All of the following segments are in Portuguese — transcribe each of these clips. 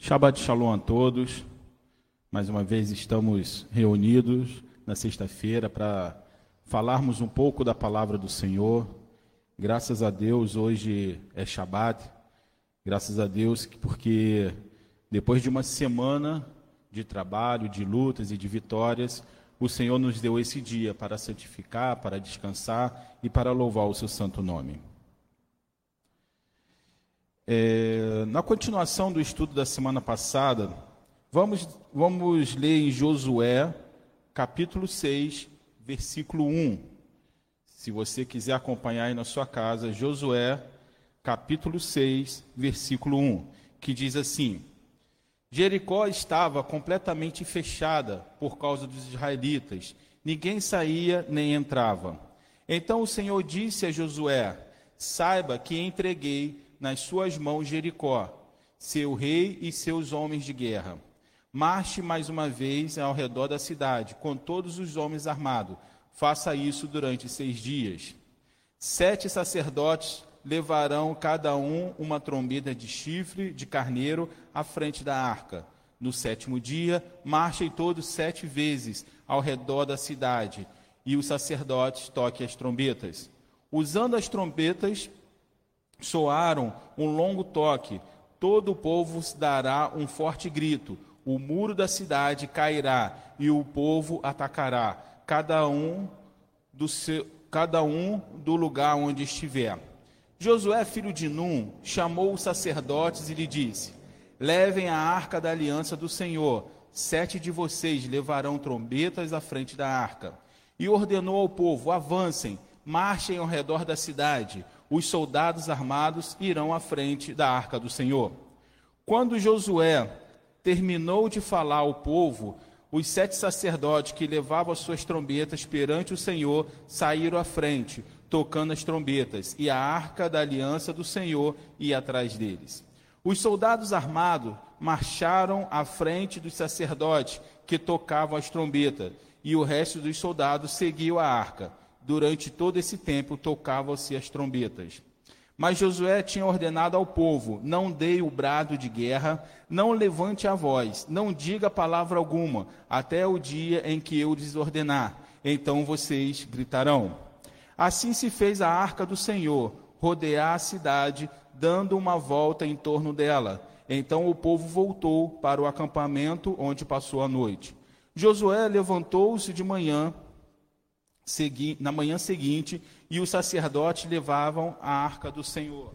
Shabbat Shalom a todos. Mais uma vez estamos reunidos na sexta-feira para falarmos um pouco da palavra do Senhor. Graças a Deus, hoje é Shabbat. Graças a Deus, porque depois de uma semana de trabalho, de lutas e de vitórias, o Senhor nos deu esse dia para santificar, para descansar e para louvar o seu santo nome. É, na continuação do estudo da semana passada, vamos, vamos ler em Josué, capítulo 6, versículo 1. Se você quiser acompanhar aí na sua casa, Josué, capítulo 6, versículo 1, que diz assim: Jericó estava completamente fechada por causa dos israelitas, ninguém saía nem entrava. Então o Senhor disse a Josué: Saiba que entreguei nas suas mãos Jericó, seu rei e seus homens de guerra. Marche mais uma vez ao redor da cidade, com todos os homens armados. Faça isso durante seis dias. Sete sacerdotes levarão cada um uma trombeta de chifre de carneiro à frente da arca. No sétimo dia, marchem todos sete vezes ao redor da cidade, e os sacerdotes toquem as trombetas. Usando as trombetas, soaram um longo toque, todo o povo dará um forte grito, o muro da cidade cairá e o povo atacará, cada um do, seu, cada um do lugar onde estiver. Josué, filho de Num, chamou os sacerdotes e lhe disse: Levem a arca da aliança do Senhor. Sete de vocês levarão trombetas à frente da arca. E ordenou ao povo: Avancem, marchem ao redor da cidade os soldados armados irão à frente da arca do Senhor. Quando Josué terminou de falar ao povo, os sete sacerdotes que levavam as suas trombetas perante o Senhor saíram à frente, tocando as trombetas, e a arca da aliança do Senhor ia atrás deles. Os soldados armados marcharam à frente dos sacerdotes que tocavam as trombetas, e o resto dos soldados seguiu a arca durante todo esse tempo tocavam-se as trombetas. Mas Josué tinha ordenado ao povo: não dê o brado de guerra, não levante a voz, não diga palavra alguma, até o dia em que eu desordenar. Então vocês gritarão. Assim se fez a arca do Senhor, rodear a cidade, dando uma volta em torno dela. Então o povo voltou para o acampamento onde passou a noite. Josué levantou-se de manhã na manhã seguinte, e os sacerdotes levavam a arca do Senhor.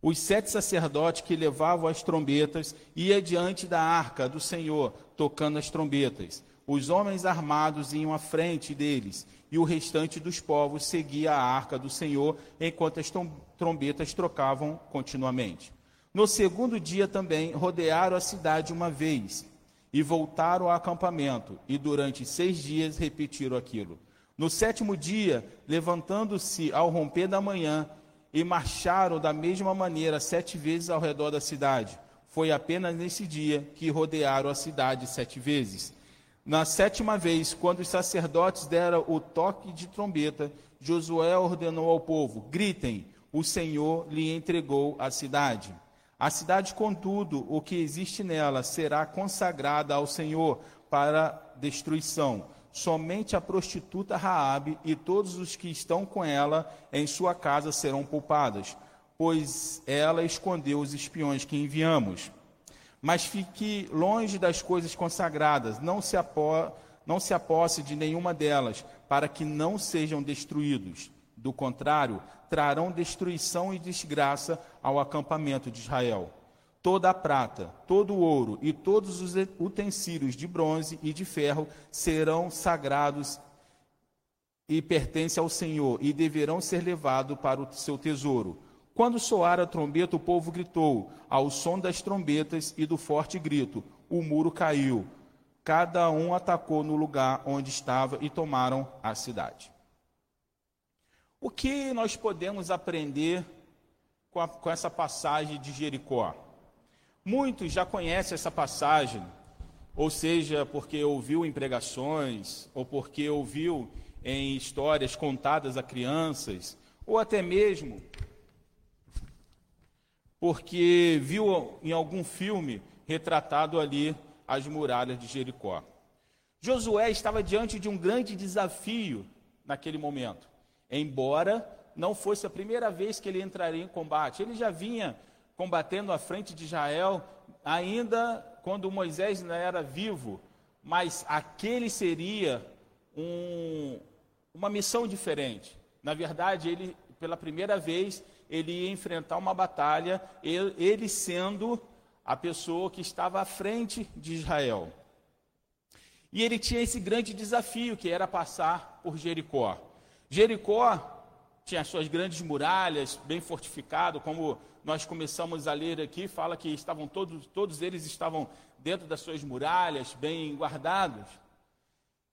Os sete sacerdotes que levavam as trombetas iam diante da arca do Senhor, tocando as trombetas. Os homens armados iam à frente deles, e o restante dos povos seguia a arca do Senhor, enquanto as trombetas trocavam continuamente. No segundo dia também rodearam a cidade uma vez, e voltaram ao acampamento, e durante seis dias repetiram aquilo. No sétimo dia, levantando-se ao romper da manhã, e marcharam da mesma maneira sete vezes ao redor da cidade. Foi apenas nesse dia que rodearam a cidade sete vezes. Na sétima vez, quando os sacerdotes deram o toque de trombeta, Josué ordenou ao povo: gritem, o Senhor lhe entregou a cidade. A cidade, contudo, o que existe nela será consagrada ao Senhor para destruição. Somente a prostituta Raabe e todos os que estão com ela em sua casa serão poupados, pois ela escondeu os espiões que enviamos. Mas fique longe das coisas consagradas, não se, apo, não se aposse de nenhuma delas, para que não sejam destruídos. Do contrário, trarão destruição e desgraça ao acampamento de Israel. Toda a prata, todo o ouro e todos os utensílios de bronze e de ferro serão sagrados e pertencem ao Senhor e deverão ser levados para o seu tesouro. Quando soar a trombeta, o povo gritou, ao som das trombetas e do forte grito, o muro caiu. Cada um atacou no lugar onde estava e tomaram a cidade. O que nós podemos aprender com, a, com essa passagem de Jericó? Muitos já conhecem essa passagem, ou seja, porque ouviu em pregações, ou porque ouviu em histórias contadas a crianças, ou até mesmo porque viu em algum filme retratado ali as muralhas de Jericó. Josué estava diante de um grande desafio naquele momento, embora não fosse a primeira vez que ele entraria em combate. Ele já vinha combatendo à frente de Israel, ainda quando Moisés ainda era vivo, mas aquele seria um, uma missão diferente. Na verdade, ele, pela primeira vez, ele ia enfrentar uma batalha, ele, ele sendo a pessoa que estava à frente de Israel. E ele tinha esse grande desafio, que era passar por Jericó. Jericó tinha suas grandes muralhas, bem fortificado, como nós começamos a ler aqui, fala que estavam todos, todos eles estavam dentro das suas muralhas, bem guardados.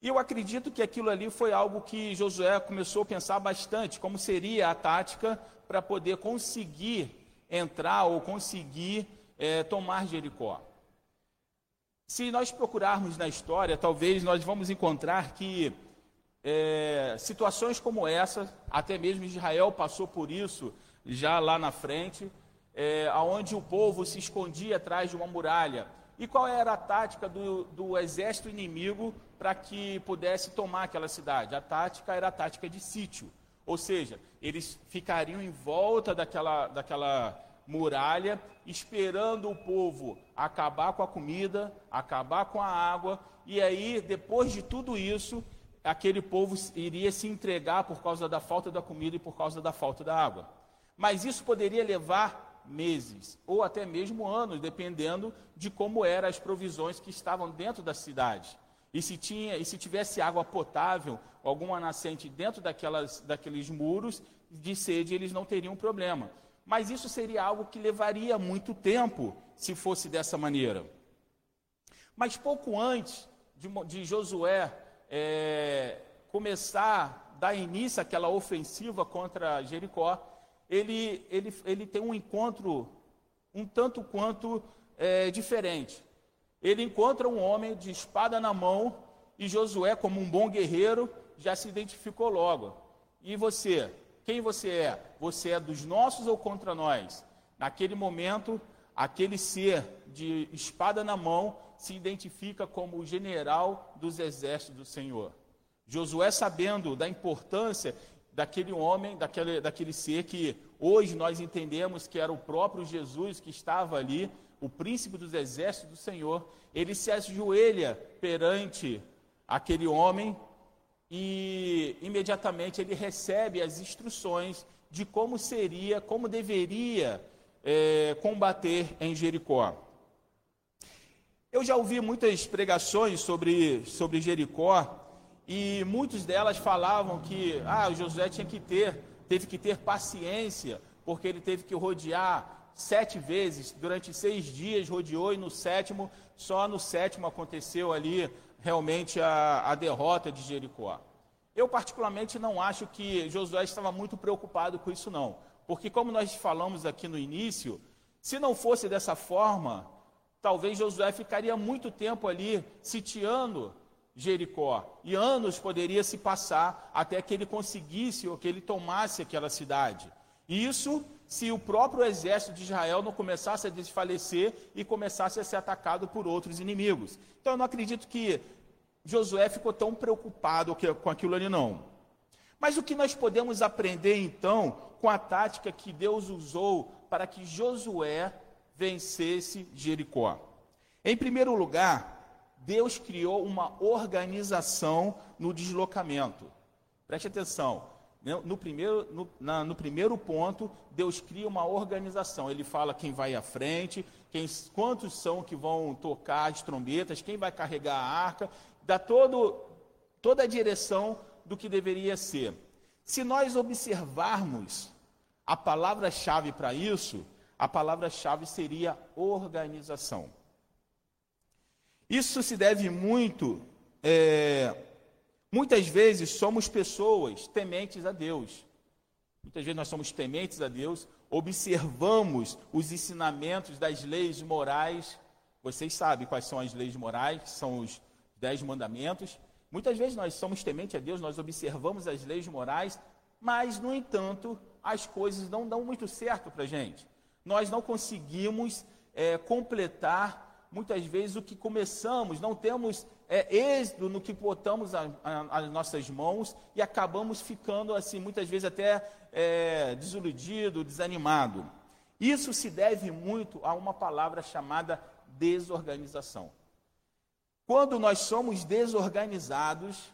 E eu acredito que aquilo ali foi algo que Josué começou a pensar bastante, como seria a tática para poder conseguir entrar ou conseguir é, tomar Jericó. Se nós procurarmos na história, talvez nós vamos encontrar que é, situações como essa, até mesmo Israel passou por isso já lá na frente, é, onde o povo se escondia atrás de uma muralha. E qual era a tática do, do exército inimigo para que pudesse tomar aquela cidade? A tática era a tática de sítio. Ou seja, eles ficariam em volta daquela, daquela muralha, esperando o povo acabar com a comida, acabar com a água, e aí, depois de tudo isso, aquele povo iria se entregar por causa da falta da comida e por causa da falta da água. Mas isso poderia levar meses, ou até mesmo anos, dependendo de como eram as provisões que estavam dentro da cidade. E se, tinha, e se tivesse água potável, alguma nascente dentro daquelas, daqueles muros, de sede eles não teriam problema. Mas isso seria algo que levaria muito tempo se fosse dessa maneira. Mas pouco antes de, de Josué é, começar, dar início àquela ofensiva contra Jericó, ele, ele, ele tem um encontro um tanto quanto é, diferente. Ele encontra um homem de espada na mão e Josué, como um bom guerreiro, já se identificou logo. E você? Quem você é? Você é dos nossos ou contra nós? Naquele momento, aquele ser de espada na mão se identifica como o general dos exércitos do Senhor. Josué, sabendo da importância daquele homem, daquele, daquele ser que hoje nós entendemos que era o próprio Jesus que estava ali, o príncipe dos exércitos do Senhor, ele se ajoelha perante aquele homem e imediatamente ele recebe as instruções de como seria, como deveria é, combater em Jericó. Eu já ouvi muitas pregações sobre, sobre Jericó e muitas delas falavam que ah, o Josué tinha que ter, teve que ter paciência, porque ele teve que rodear sete vezes, durante seis dias rodeou, e no sétimo, só no sétimo aconteceu ali realmente a, a derrota de Jericó. Eu, particularmente, não acho que Josué estava muito preocupado com isso, não. Porque, como nós falamos aqui no início, se não fosse dessa forma, talvez Josué ficaria muito tempo ali sitiando Jericó. E anos poderia se passar até que ele conseguisse ou que ele tomasse aquela cidade. Isso se o próprio exército de Israel não começasse a desfalecer e começasse a ser atacado por outros inimigos. Então eu não acredito que Josué ficou tão preocupado com aquilo ali, não. Mas o que nós podemos aprender então com a tática que Deus usou para que Josué vencesse Jericó? Em primeiro lugar, Deus criou uma organização no deslocamento. Preste atenção. No primeiro, no, na, no primeiro ponto, Deus cria uma organização. Ele fala quem vai à frente, quem, quantos são que vão tocar as trombetas, quem vai carregar a arca, dá todo, toda a direção do que deveria ser. Se nós observarmos a palavra-chave para isso, a palavra-chave seria organização. Isso se deve muito, é, muitas vezes somos pessoas tementes a Deus. Muitas vezes nós somos tementes a Deus, observamos os ensinamentos das leis morais. Vocês sabem quais são as leis morais, são os dez mandamentos. Muitas vezes nós somos tementes a Deus, nós observamos as leis morais, mas, no entanto, as coisas não dão muito certo para a gente. Nós não conseguimos é, completar muitas vezes o que começamos, não temos é, êxito no que botamos as nossas mãos e acabamos ficando assim, muitas vezes até é, desiludido, desanimado. Isso se deve muito a uma palavra chamada desorganização. Quando nós somos desorganizados,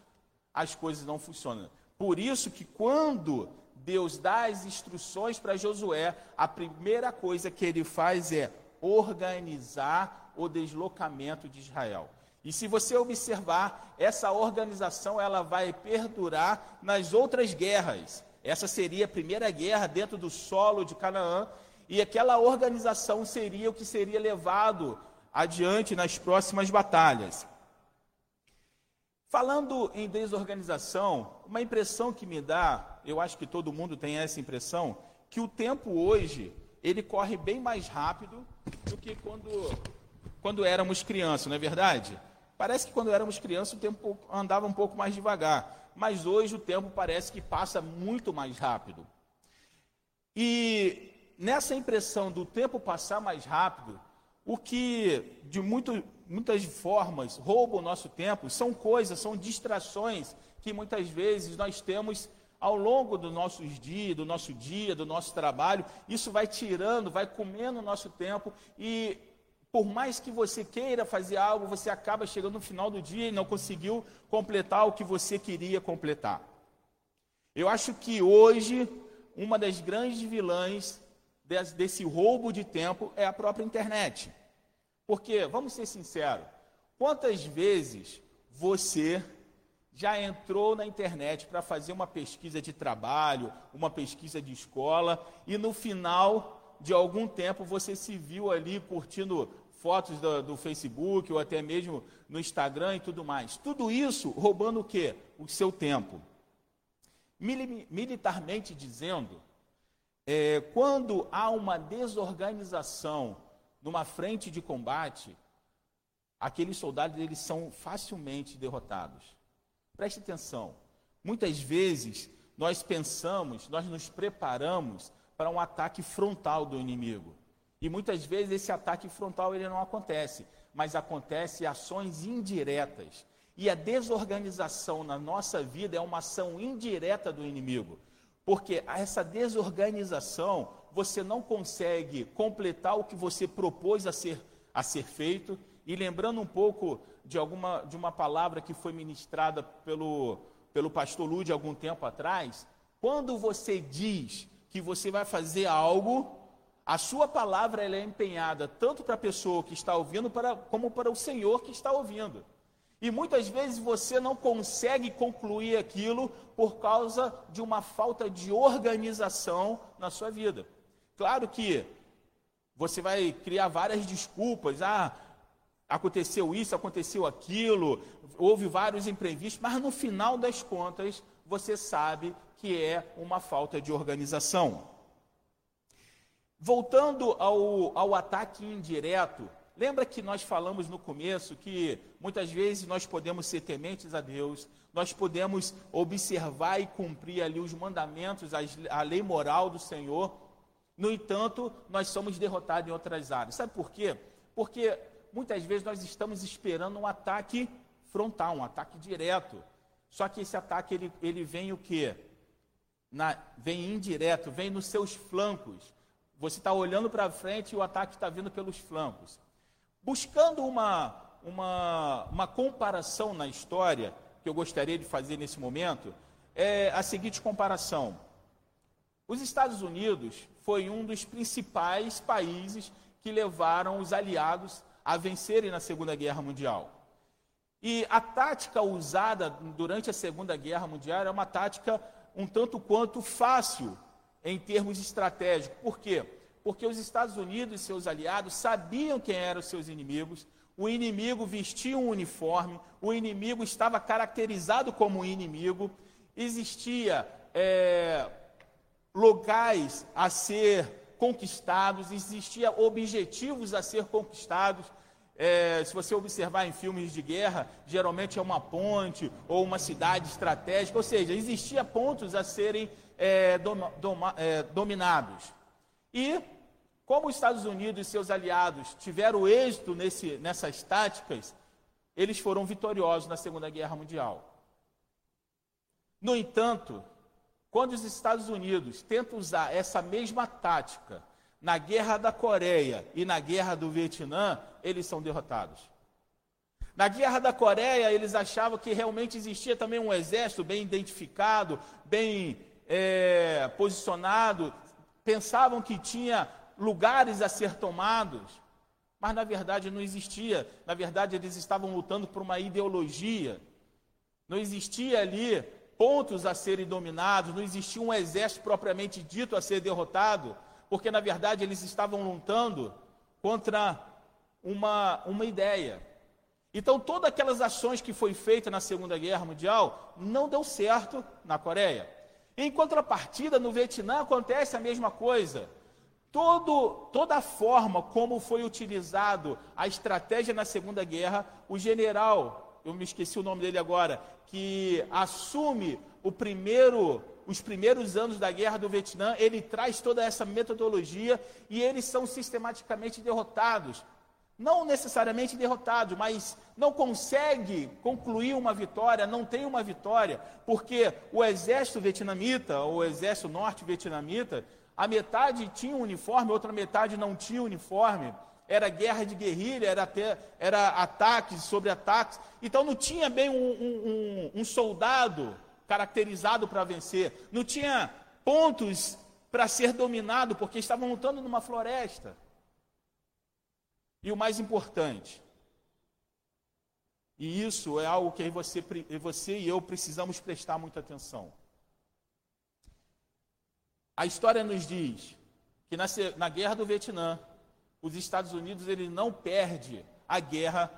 as coisas não funcionam. Por isso que quando Deus dá as instruções para Josué, a primeira coisa que ele faz é organizar o deslocamento de Israel. E se você observar, essa organização ela vai perdurar nas outras guerras. Essa seria a primeira guerra dentro do solo de Canaã, e aquela organização seria o que seria levado adiante nas próximas batalhas. Falando em desorganização, uma impressão que me dá, eu acho que todo mundo tem essa impressão, que o tempo hoje, ele corre bem mais rápido do que quando, quando éramos crianças, não é verdade? Parece que quando éramos crianças o tempo andava um pouco mais devagar, mas hoje o tempo parece que passa muito mais rápido. E nessa impressão do tempo passar mais rápido, o que de muito, muitas formas rouba o nosso tempo são coisas, são distrações que muitas vezes nós temos ao longo do nossos dias, do nosso dia, do nosso trabalho. Isso vai tirando, vai comendo o nosso tempo e por mais que você queira fazer algo, você acaba chegando no final do dia e não conseguiu completar o que você queria completar. Eu acho que hoje uma das grandes vilãs desse roubo de tempo é a própria internet. Porque, vamos ser sinceros, quantas vezes você já entrou na internet para fazer uma pesquisa de trabalho, uma pesquisa de escola, e no final de algum tempo você se viu ali curtindo fotos do, do, Facebook ou até mesmo no Instagram e tudo mais. Tudo isso roubando o quê? O seu tempo. Militarmente dizendo, é, quando há uma desorganização numa frente de combate, aqueles soldados eles são facilmente derrotados. Preste atenção. Muitas vezes nós pensamos, nós nos preparamos para um ataque frontal do inimigo. E muitas vezes esse ataque frontal ele não acontece, mas acontece ações indiretas. E a desorganização na nossa vida é uma ação indireta do inimigo. Porque essa desorganização, você não consegue completar o que você propôs a ser, a ser feito. E lembrando um pouco de, alguma, de uma palavra que foi ministrada pelo, pelo pastor Lude algum tempo atrás, quando você diz que você vai fazer algo, a sua palavra é empenhada tanto para a pessoa que está ouvindo, para, como para o Senhor que está ouvindo. E muitas vezes você não consegue concluir aquilo por causa de uma falta de organização na sua vida. Claro que você vai criar várias desculpas. Ah, aconteceu isso, aconteceu aquilo, houve vários imprevistos, mas no final das contas você sabe que é uma falta de organização. Voltando ao, ao ataque indireto, lembra que nós falamos no começo que muitas vezes nós podemos ser tementes a Deus, nós podemos observar e cumprir ali os mandamentos, a lei moral do Senhor, no entanto, nós somos derrotados em outras áreas. Sabe por quê? Porque muitas vezes nós estamos esperando um ataque frontal, um ataque direto. Só que esse ataque ele, ele vem o quê? Na, vem indireto, vem nos seus flancos. Você está olhando para frente e o ataque está vindo pelos flancos. Buscando uma, uma, uma comparação na história, que eu gostaria de fazer nesse momento, é a seguinte comparação. Os Estados Unidos foi um dos principais países que levaram os aliados a vencerem na Segunda Guerra Mundial. E a tática usada durante a Segunda Guerra Mundial é uma tática um tanto quanto fácil em termos estratégicos. Por quê? Porque os Estados Unidos e seus aliados sabiam quem eram os seus inimigos, o inimigo vestia um uniforme, o inimigo estava caracterizado como inimigo, existia é, locais a ser conquistados, existia objetivos a ser conquistados. É, se você observar em filmes de guerra, geralmente é uma ponte ou uma cidade estratégica, ou seja, existia pontos a serem é, é, dominados. E como os Estados Unidos e seus aliados tiveram êxito nesse, nessas táticas, eles foram vitoriosos na Segunda Guerra Mundial. No entanto, quando os Estados Unidos tentam usar essa mesma tática na Guerra da Coreia e na Guerra do Vietnã, eles são derrotados. Na Guerra da Coreia, eles achavam que realmente existia também um exército bem identificado, bem é, posicionado, pensavam que tinha lugares a ser tomados, mas na verdade não existia. Na verdade, eles estavam lutando por uma ideologia. Não existia ali pontos a serem dominados, não existia um exército propriamente dito a ser derrotado, porque na verdade eles estavam lutando contra uma, uma ideia. Então, todas aquelas ações que foi feita na Segunda Guerra Mundial não deu certo na Coreia. Em contrapartida, no Vietnã acontece a mesma coisa. Todo, toda a forma como foi utilizado a estratégia na Segunda Guerra, o general, eu me esqueci o nome dele agora, que assume o primeiro, os primeiros anos da guerra do Vietnã, ele traz toda essa metodologia e eles são sistematicamente derrotados não necessariamente derrotado, mas não consegue concluir uma vitória, não tem uma vitória, porque o exército vietnamita, o exército norte-vietnamita, a metade tinha um uniforme, a outra metade não tinha uniforme. Era guerra de guerrilha, era, até, era ataques sobre ataques. Então não tinha bem um, um, um soldado caracterizado para vencer. Não tinha pontos para ser dominado, porque estavam lutando numa floresta. E o mais importante, e isso é algo que você, você e eu precisamos prestar muita atenção. A história nos diz que na, na guerra do Vietnã, os Estados Unidos ele não perde a guerra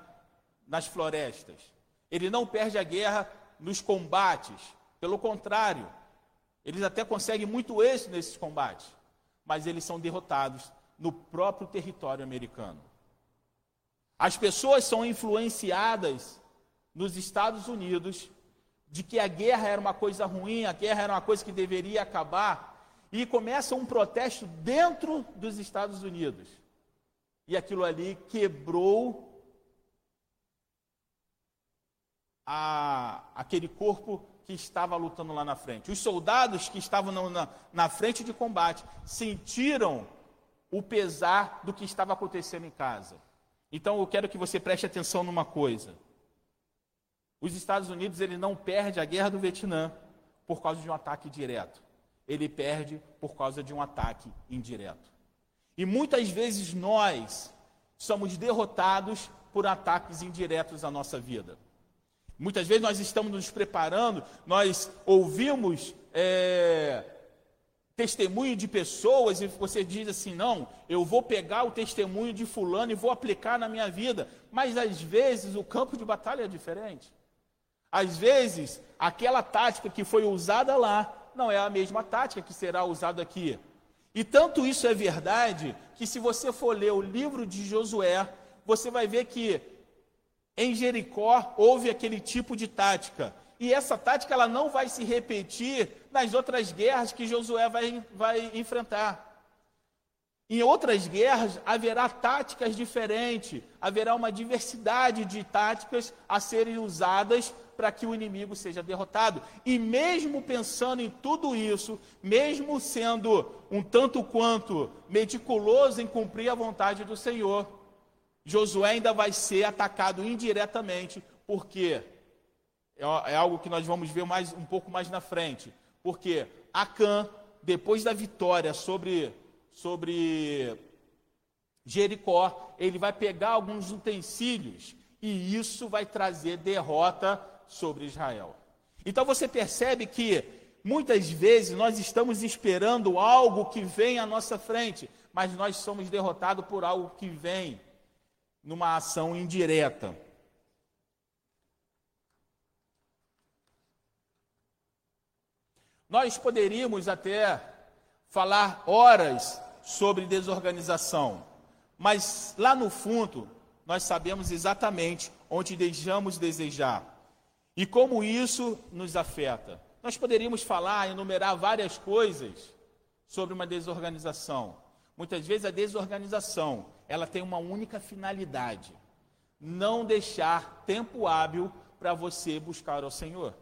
nas florestas. Ele não perde a guerra nos combates. Pelo contrário, eles até conseguem muito êxito nesses combates, mas eles são derrotados no próprio território americano. As pessoas são influenciadas nos Estados Unidos de que a guerra era uma coisa ruim, a guerra era uma coisa que deveria acabar, e começa um protesto dentro dos Estados Unidos. E aquilo ali quebrou a, aquele corpo que estava lutando lá na frente. Os soldados que estavam na, na frente de combate sentiram o pesar do que estava acontecendo em casa. Então eu quero que você preste atenção numa coisa. Os Estados Unidos ele não perde a guerra do Vietnã por causa de um ataque direto. Ele perde por causa de um ataque indireto. E muitas vezes nós somos derrotados por ataques indiretos à nossa vida. Muitas vezes nós estamos nos preparando, nós ouvimos é, testemunho de pessoas e você diz assim: não, eu vou pegar o testemunho de Fulano e vou aplicar na minha vida. Mas às vezes o campo de batalha é diferente. Às vezes, aquela tática que foi usada lá não é a mesma tática que será usada aqui. E tanto isso é verdade que, se você for ler o livro de Josué, você vai ver que em Jericó houve aquele tipo de tática. E essa tática ela não vai se repetir nas outras guerras que Josué vai, vai enfrentar. Em outras guerras haverá táticas diferentes, haverá uma diversidade de táticas a serem usadas para que o inimigo seja derrotado. E mesmo pensando em tudo isso, mesmo sendo um tanto quanto meticuloso em cumprir a vontade do Senhor, Josué ainda vai ser atacado indiretamente, porque é, é algo que nós vamos ver mais um pouco mais na frente. Porque Acã, depois da vitória sobre, sobre Jericó, ele vai pegar alguns utensílios e isso vai trazer derrota sobre Israel. Então você percebe que muitas vezes nós estamos esperando algo que vem à nossa frente, mas nós somos derrotados por algo que vem numa ação indireta. Nós poderíamos até falar horas sobre desorganização, mas lá no fundo nós sabemos exatamente onde deixamos desejar e como isso nos afeta. Nós poderíamos falar, enumerar várias coisas sobre uma desorganização, Muitas vezes a desorganização, ela tem uma única finalidade: não deixar tempo hábil para você buscar ao Senhor.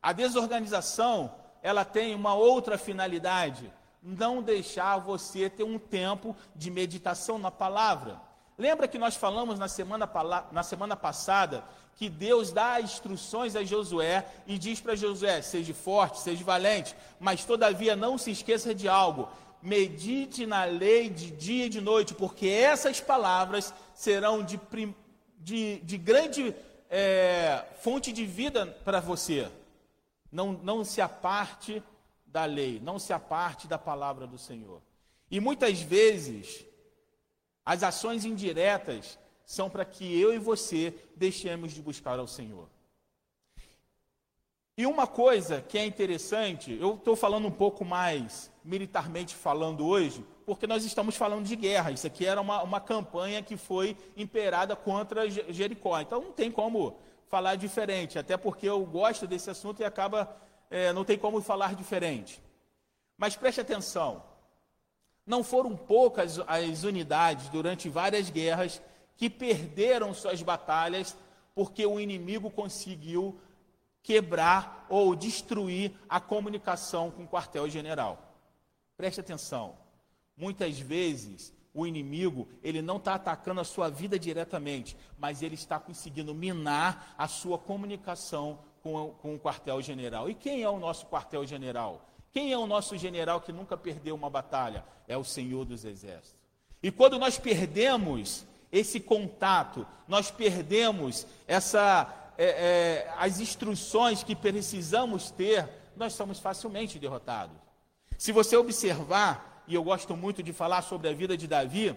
A desorganização, ela tem uma outra finalidade: não deixar você ter um tempo de meditação na palavra. Lembra que nós falamos na semana, na semana passada que Deus dá instruções a Josué e diz para Josué: seja forte, seja valente, mas todavia não se esqueça de algo. Medite na lei de dia e de noite, porque essas palavras serão de, de, de grande é, fonte de vida para você. Não, não se aparte da lei, não se aparte da palavra do Senhor. E muitas vezes, as ações indiretas são para que eu e você deixemos de buscar ao Senhor. E uma coisa que é interessante, eu estou falando um pouco mais militarmente falando hoje, porque nós estamos falando de guerra. Isso aqui era uma, uma campanha que foi imperada contra Jericó. Então não tem como falar diferente, até porque eu gosto desse assunto e acaba, é, não tem como falar diferente. Mas preste atenção, não foram poucas as unidades durante várias guerras que perderam suas batalhas porque o inimigo conseguiu quebrar ou destruir a comunicação com o quartel-general. Preste atenção. Muitas vezes o inimigo ele não está atacando a sua vida diretamente, mas ele está conseguindo minar a sua comunicação com, com o quartel-general. E quem é o nosso quartel-general? Quem é o nosso general que nunca perdeu uma batalha? É o Senhor dos Exércitos. E quando nós perdemos esse contato, nós perdemos essa, é, é, as instruções que precisamos ter, nós somos facilmente derrotados. Se você observar, e eu gosto muito de falar sobre a vida de Davi,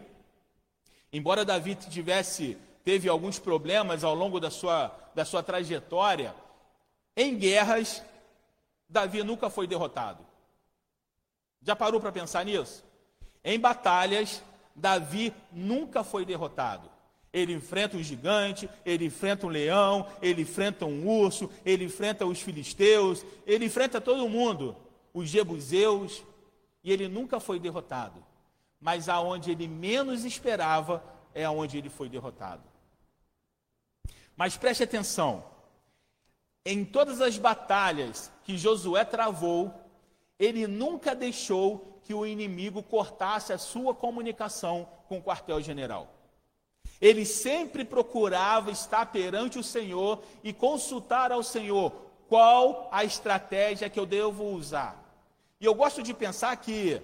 embora Davi tivesse teve alguns problemas ao longo da sua, da sua trajetória, em guerras, Davi nunca foi derrotado. Já parou para pensar nisso? Em batalhas, Davi nunca foi derrotado. Ele enfrenta um gigante, ele enfrenta um leão, ele enfrenta um urso, ele enfrenta os filisteus, ele enfrenta todo mundo, os jebuseus, e ele nunca foi derrotado. Mas aonde ele menos esperava é aonde ele foi derrotado. Mas preste atenção, em todas as batalhas que Josué travou, ele nunca deixou que o inimigo cortasse a sua comunicação com o quartel-general. Ele sempre procurava estar perante o Senhor e consultar ao Senhor qual a estratégia que eu devo usar. E eu gosto de pensar que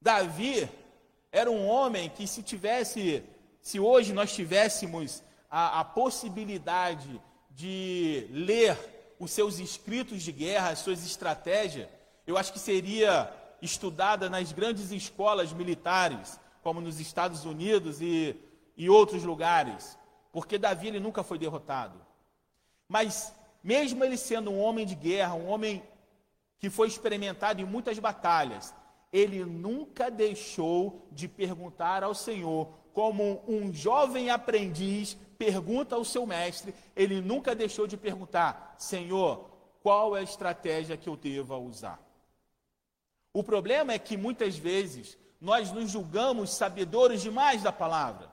Davi era um homem que, se tivesse, se hoje nós tivéssemos a, a possibilidade de ler os seus escritos de guerra, as suas estratégias, eu acho que seria estudada nas grandes escolas militares, como nos Estados Unidos e, e outros lugares, porque Davi ele nunca foi derrotado. Mas, mesmo ele sendo um homem de guerra, um homem que foi experimentado em muitas batalhas, ele nunca deixou de perguntar ao Senhor, como um jovem aprendiz pergunta ao seu mestre, ele nunca deixou de perguntar: Senhor, qual é a estratégia que eu devo usar? O problema é que muitas vezes nós nos julgamos sabedores demais da palavra,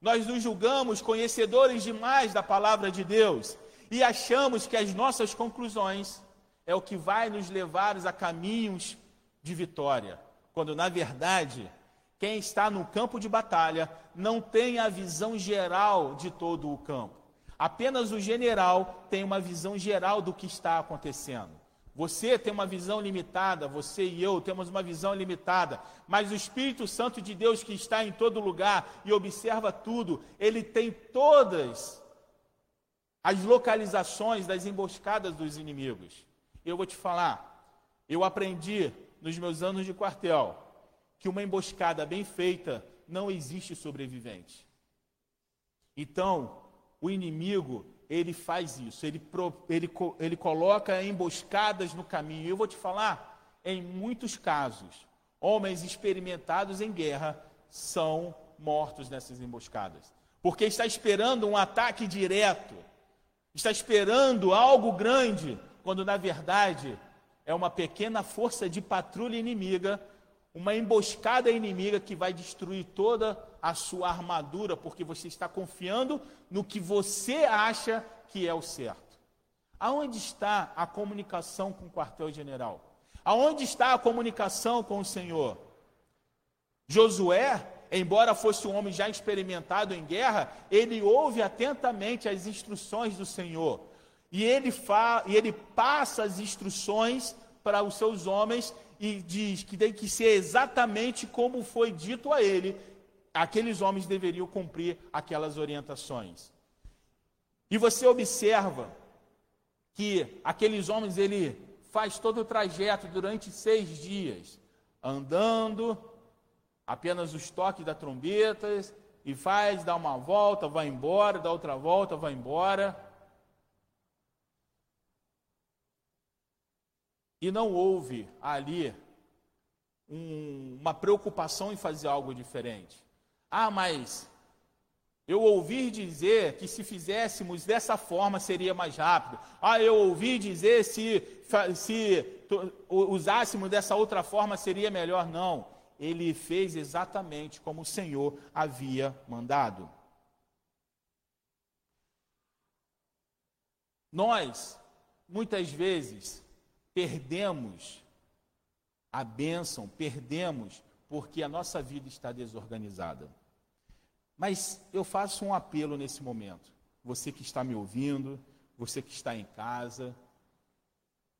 nós nos julgamos conhecedores demais da palavra de Deus e achamos que as nossas conclusões é o que vai nos levar a caminhos de vitória, quando na verdade quem está no campo de batalha não tem a visão geral de todo o campo. Apenas o general tem uma visão geral do que está acontecendo. Você tem uma visão limitada, você e eu temos uma visão limitada, mas o Espírito Santo de Deus que está em todo lugar e observa tudo, ele tem todas as localizações das emboscadas dos inimigos. Eu vou te falar, eu aprendi nos meus anos de quartel, que uma emboscada bem feita não existe sobrevivente. Então, o inimigo, ele faz isso, ele, ele, ele coloca emboscadas no caminho. Eu vou te falar, em muitos casos, homens experimentados em guerra são mortos nessas emboscadas. Porque está esperando um ataque direto, está esperando algo grande, quando na verdade é uma pequena força de patrulha inimiga uma emboscada inimiga que vai destruir toda a sua armadura, porque você está confiando no que você acha que é o certo. Aonde está a comunicação com o quartel-general? Aonde está a comunicação com o Senhor? Josué, embora fosse um homem já experimentado em guerra, ele ouve atentamente as instruções do Senhor. E ele, fa e ele passa as instruções para os seus homens e diz que tem que ser exatamente como foi dito a ele. Aqueles homens deveriam cumprir aquelas orientações. E você observa que aqueles homens, ele faz todo o trajeto durante seis dias, andando, apenas os toques da trombeta, e faz, dá uma volta, vai embora, dá outra volta, vai embora. E não houve ali um, uma preocupação em fazer algo diferente. Ah, mas eu ouvi dizer que se fizéssemos dessa forma seria mais rápido. Ah, eu ouvi dizer se, se usássemos dessa outra forma seria melhor. Não. Ele fez exatamente como o Senhor havia mandado. Nós, muitas vezes, perdemos a bênção, perdemos porque a nossa vida está desorganizada. Mas eu faço um apelo nesse momento. Você que está me ouvindo, você que está em casa.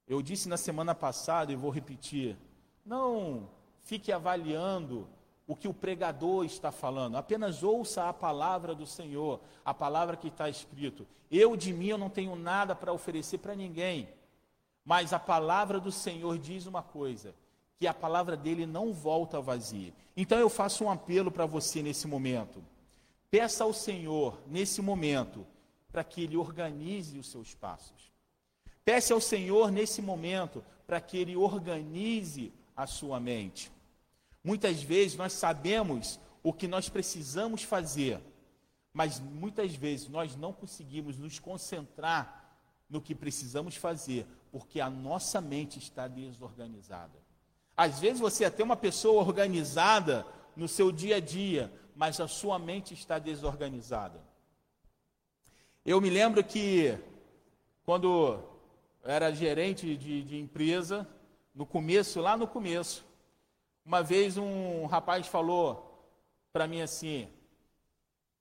Eu disse na semana passada e vou repetir: não fique avaliando o que o pregador está falando, apenas ouça a palavra do Senhor, a palavra que está escrito. Eu de mim eu não tenho nada para oferecer para ninguém. Mas a palavra do Senhor diz uma coisa: que a palavra dele não volta vazia. Então eu faço um apelo para você nesse momento. Peça ao Senhor, nesse momento, para que ele organize os seus passos. Peça ao Senhor, nesse momento, para que ele organize a sua mente. Muitas vezes nós sabemos o que nós precisamos fazer, mas muitas vezes nós não conseguimos nos concentrar no que precisamos fazer, porque a nossa mente está desorganizada. Às vezes você é até uma pessoa organizada no seu dia a dia, mas a sua mente está desorganizada. Eu me lembro que quando era gerente de, de empresa, no começo, lá no começo, uma vez um rapaz falou para mim assim: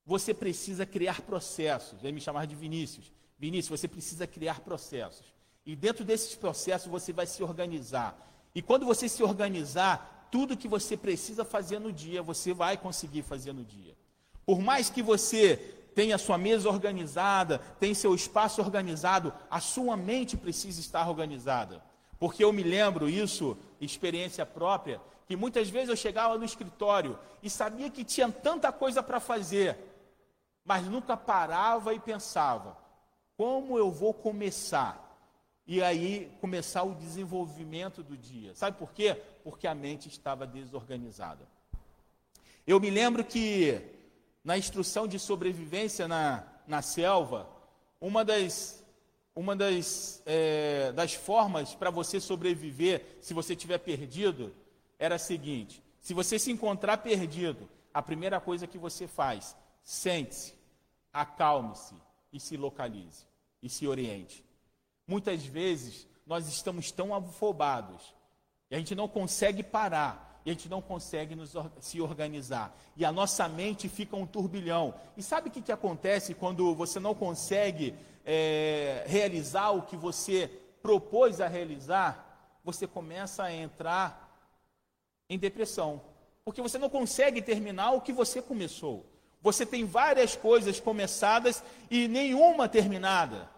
você precisa criar processos. Ele me chamava de Vinícius. Vinícius, você precisa criar processos. E dentro desses processos você vai se organizar. E quando você se organizar, tudo que você precisa fazer no dia, você vai conseguir fazer no dia. Por mais que você tenha sua mesa organizada, tenha seu espaço organizado, a sua mente precisa estar organizada. Porque eu me lembro isso, experiência própria, que muitas vezes eu chegava no escritório e sabia que tinha tanta coisa para fazer, mas nunca parava e pensava: como eu vou começar? E aí começar o desenvolvimento do dia. Sabe por quê? Porque a mente estava desorganizada. Eu me lembro que na instrução de sobrevivência na, na selva, uma das, uma das, é, das formas para você sobreviver, se você estiver perdido, era a seguinte: se você se encontrar perdido, a primeira coisa que você faz, sente-se, acalme-se e se localize e se oriente. Muitas vezes nós estamos tão afobados e a gente não consegue parar, e a gente não consegue nos, se organizar. E a nossa mente fica um turbilhão. E sabe o que, que acontece quando você não consegue é, realizar o que você propôs a realizar? Você começa a entrar em depressão. Porque você não consegue terminar o que você começou. Você tem várias coisas começadas e nenhuma terminada.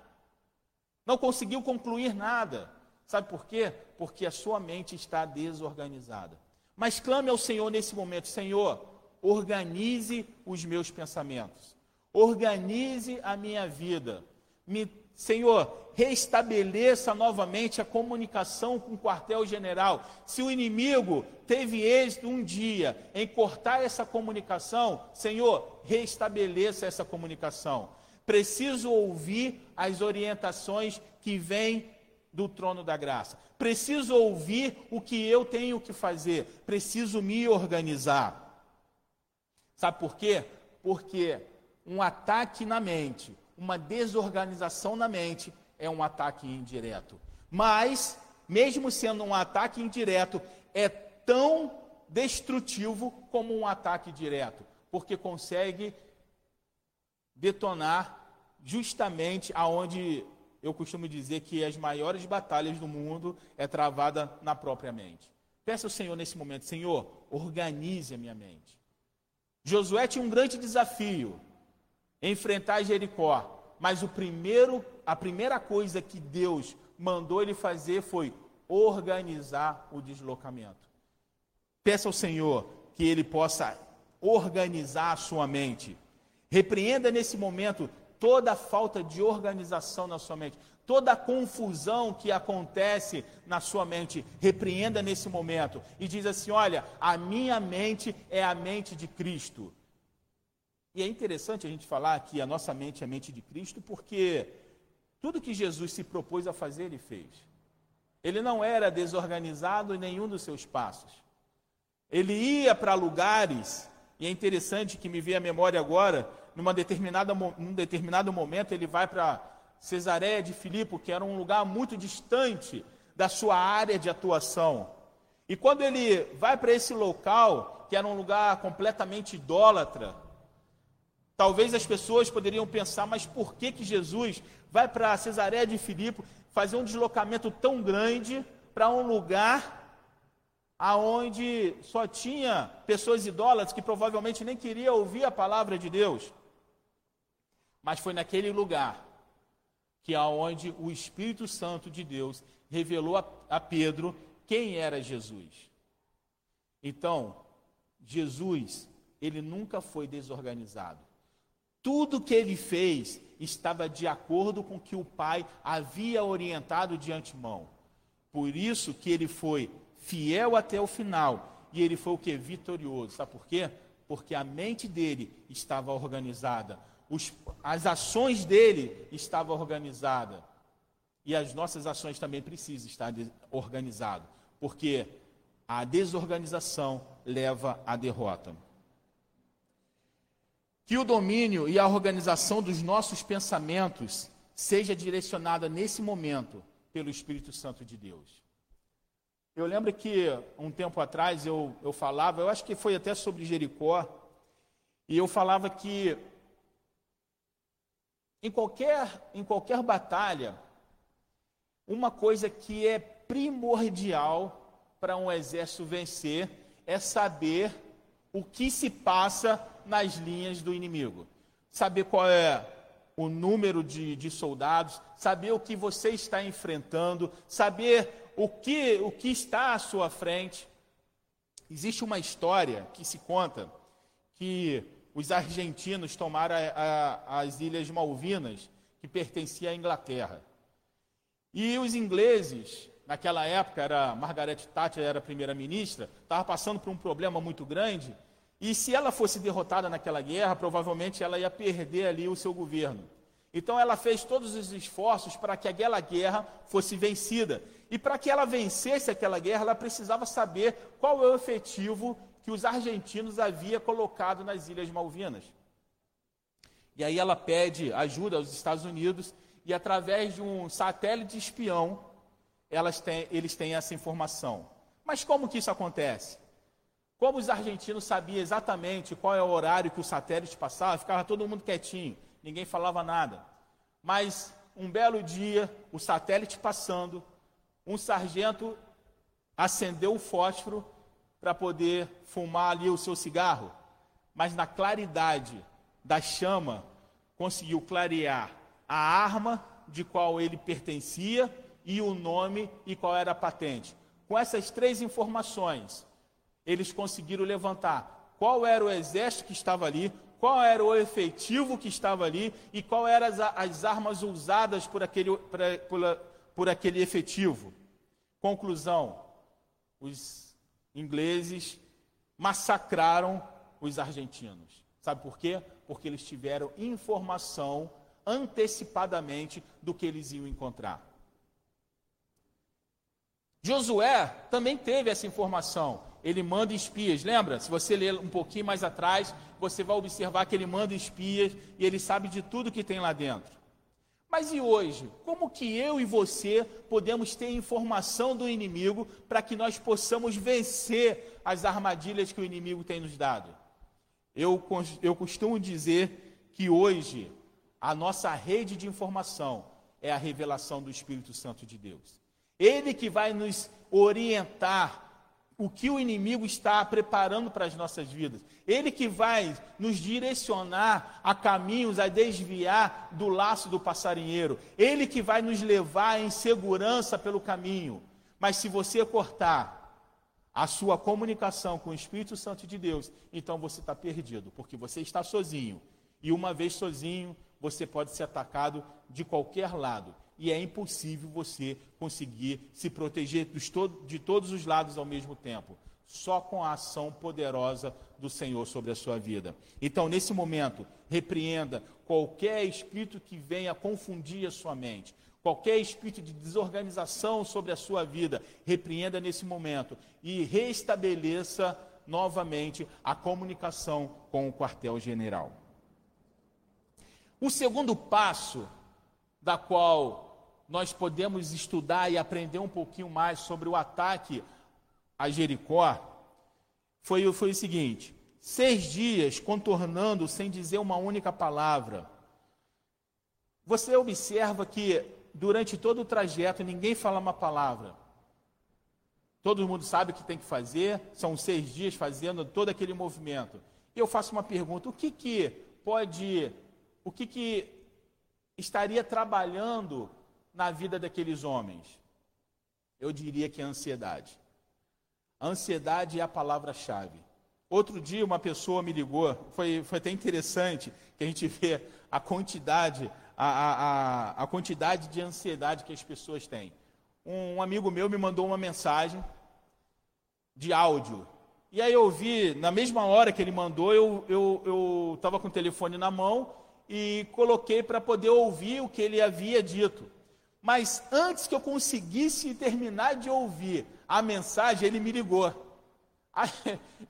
Não conseguiu concluir nada. Sabe por quê? Porque a sua mente está desorganizada. Mas clame ao Senhor nesse momento: Senhor, organize os meus pensamentos, organize a minha vida. Me, Senhor, restabeleça novamente a comunicação com o quartel-general. Se o inimigo teve êxito um dia em cortar essa comunicação, Senhor, restabeleça essa comunicação. Preciso ouvir as orientações que vêm do trono da graça. Preciso ouvir o que eu tenho que fazer. Preciso me organizar. Sabe por quê? Porque um ataque na mente, uma desorganização na mente, é um ataque indireto. Mas, mesmo sendo um ataque indireto, é tão destrutivo como um ataque direto, porque consegue detonar justamente aonde eu costumo dizer que as maiores batalhas do mundo é travada na própria mente. Peça ao Senhor nesse momento, Senhor, organize a minha mente. Josué tinha um grande desafio, enfrentar Jericó, mas o primeiro, a primeira coisa que Deus mandou ele fazer foi organizar o deslocamento. Peça ao Senhor que ele possa organizar a sua mente. Repreenda nesse momento toda a falta de organização na sua mente, toda a confusão que acontece na sua mente, repreenda nesse momento e diz assim: Olha, a minha mente é a mente de Cristo. E é interessante a gente falar que a nossa mente é a mente de Cristo, porque tudo que Jesus se propôs a fazer, ele fez. Ele não era desorganizado em nenhum dos seus passos. Ele ia para lugares, e é interessante que me veio à memória agora numa determinada, num determinado momento, ele vai para Cesareia de Filipe, que era um lugar muito distante da sua área de atuação. E quando ele vai para esse local, que era um lugar completamente idólatra, talvez as pessoas poderiam pensar, mas por que, que Jesus vai para Cesareia de Filipe fazer um deslocamento tão grande para um lugar aonde só tinha pessoas idólatras que provavelmente nem queriam ouvir a palavra de Deus? Mas foi naquele lugar que aonde o Espírito Santo de Deus revelou a, a Pedro quem era Jesus. Então, Jesus, ele nunca foi desorganizado. Tudo que ele fez estava de acordo com o que o Pai havia orientado de antemão. Por isso que ele foi fiel até o final e ele foi o que vitorioso. Sabe por quê? Porque a mente dele estava organizada, os, as ações dele estavam organizadas. E as nossas ações também precisam estar organizadas, porque a desorganização leva à derrota. Que o domínio e a organização dos nossos pensamentos seja direcionada nesse momento pelo Espírito Santo de Deus. Eu lembro que um tempo atrás eu, eu falava, eu acho que foi até sobre Jericó, e eu falava que em qualquer, em qualquer batalha, uma coisa que é primordial para um exército vencer é saber o que se passa nas linhas do inimigo. Saber qual é o número de, de soldados, saber o que você está enfrentando, saber o que, o que está à sua frente. Existe uma história que se conta que os argentinos tomaram a, a, as Ilhas Malvinas, que pertencia à Inglaterra. E os ingleses, naquela época, era Margaret Thatcher era primeira-ministra, estava passando por um problema muito grande, e se ela fosse derrotada naquela guerra, provavelmente ela ia perder ali o seu governo. Então ela fez todos os esforços para que aquela guerra fosse vencida. E para que ela vencesse aquela guerra, ela precisava saber qual é o efetivo que os argentinos havia colocado nas Ilhas Malvinas. E aí ela pede ajuda aos Estados Unidos e através de um satélite espião, têm, eles têm essa informação. Mas como que isso acontece? Como os argentinos sabiam exatamente qual é o horário que o satélite passava, ficava todo mundo quietinho, ninguém falava nada. Mas um belo dia, o satélite passando, um sargento acendeu o fósforo para poder fumar ali o seu cigarro, mas na claridade da chama conseguiu clarear a arma de qual ele pertencia e o nome e qual era a patente. Com essas três informações, eles conseguiram levantar qual era o exército que estava ali, qual era o efetivo que estava ali e qual eram as, as armas usadas por aquele, por, por, por aquele efetivo. Conclusão: os ingleses massacraram os argentinos. Sabe por quê? Porque eles tiveram informação antecipadamente do que eles iam encontrar. Josué também teve essa informação. Ele manda espias, lembra? Se você ler um pouquinho mais atrás, você vai observar que ele manda espias e ele sabe de tudo que tem lá dentro. Mas e hoje? Como que eu e você podemos ter informação do inimigo para que nós possamos vencer as armadilhas que o inimigo tem nos dado? Eu, eu costumo dizer que hoje a nossa rede de informação é a revelação do Espírito Santo de Deus. Ele que vai nos orientar o que o inimigo está preparando para as nossas vidas. Ele que vai nos direcionar a caminhos, a desviar do laço do passarinheiro. Ele que vai nos levar em segurança pelo caminho. Mas se você cortar a sua comunicação com o Espírito Santo de Deus, então você está perdido, porque você está sozinho. E uma vez sozinho, você pode ser atacado de qualquer lado e é impossível você conseguir se proteger de todos os lados ao mesmo tempo. Só com a ação poderosa do Senhor sobre a sua vida. Então, nesse momento, repreenda qualquer espírito que venha confundir a sua mente, qualquer espírito de desorganização sobre a sua vida, repreenda nesse momento e restabeleça novamente a comunicação com o quartel-general. O segundo passo, da qual nós podemos estudar e aprender um pouquinho mais sobre o ataque a Jericó, foi, foi o seguinte: seis dias contornando sem dizer uma única palavra. Você observa que durante todo o trajeto ninguém fala uma palavra. Todo mundo sabe o que tem que fazer, são seis dias fazendo todo aquele movimento. Eu faço uma pergunta: o que, que pode, o que, que estaria trabalhando na vida daqueles homens? Eu diria que é a ansiedade. A ansiedade é a palavra-chave. Outro dia uma pessoa me ligou, foi, foi até interessante que a gente vê a quantidade, a, a, a, quantidade de ansiedade que as pessoas têm. Um, um amigo meu me mandou uma mensagem de áudio. E aí eu vi, na mesma hora que ele mandou, eu estava eu, eu com o telefone na mão e coloquei para poder ouvir o que ele havia dito. Mas antes que eu conseguisse terminar de ouvir a mensagem, ele me ligou. Aí,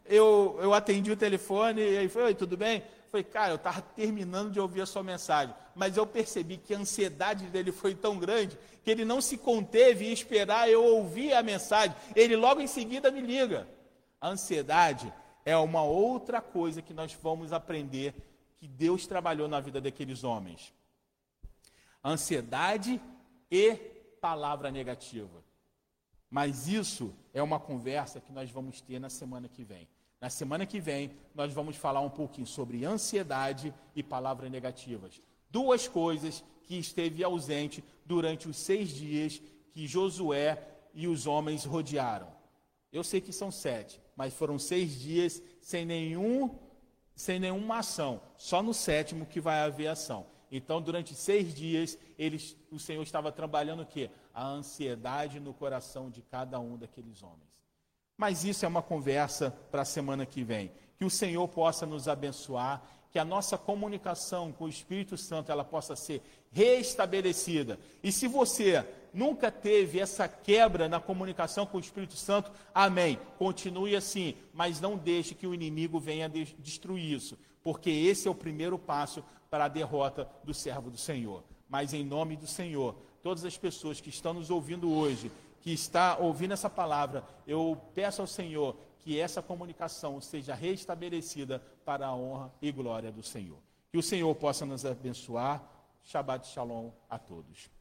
eu, eu atendi o telefone e ele falou: Oi, tudo bem? Falei, cara, eu estava terminando de ouvir a sua mensagem, mas eu percebi que a ansiedade dele foi tão grande que ele não se conteve em esperar eu ouvir a mensagem. Ele logo em seguida me liga. A ansiedade é uma outra coisa que nós vamos aprender que Deus trabalhou na vida daqueles homens. A ansiedade e palavra negativa. Mas isso é uma conversa que nós vamos ter na semana que vem. Na semana que vem, nós vamos falar um pouquinho sobre ansiedade e palavras negativas. Duas coisas que esteve ausente durante os seis dias que Josué e os homens rodearam. Eu sei que são sete, mas foram seis dias sem nenhum, sem nenhuma ação. Só no sétimo que vai haver ação. Então, durante seis dias, eles, o Senhor estava trabalhando o quê? A ansiedade no coração de cada um daqueles homens. Mas isso é uma conversa para a semana que vem. Que o Senhor possa nos abençoar, que a nossa comunicação com o Espírito Santo ela possa ser restabelecida. E se você nunca teve essa quebra na comunicação com o Espírito Santo, amém. Continue assim, mas não deixe que o inimigo venha destruir isso, porque esse é o primeiro passo para a derrota do servo do Senhor. Mas em nome do Senhor, todas as pessoas que estão nos ouvindo hoje, que está ouvindo essa palavra, eu peço ao Senhor que essa comunicação seja restabelecida para a honra e glória do Senhor. Que o Senhor possa nos abençoar. Shabbat Shalom a todos.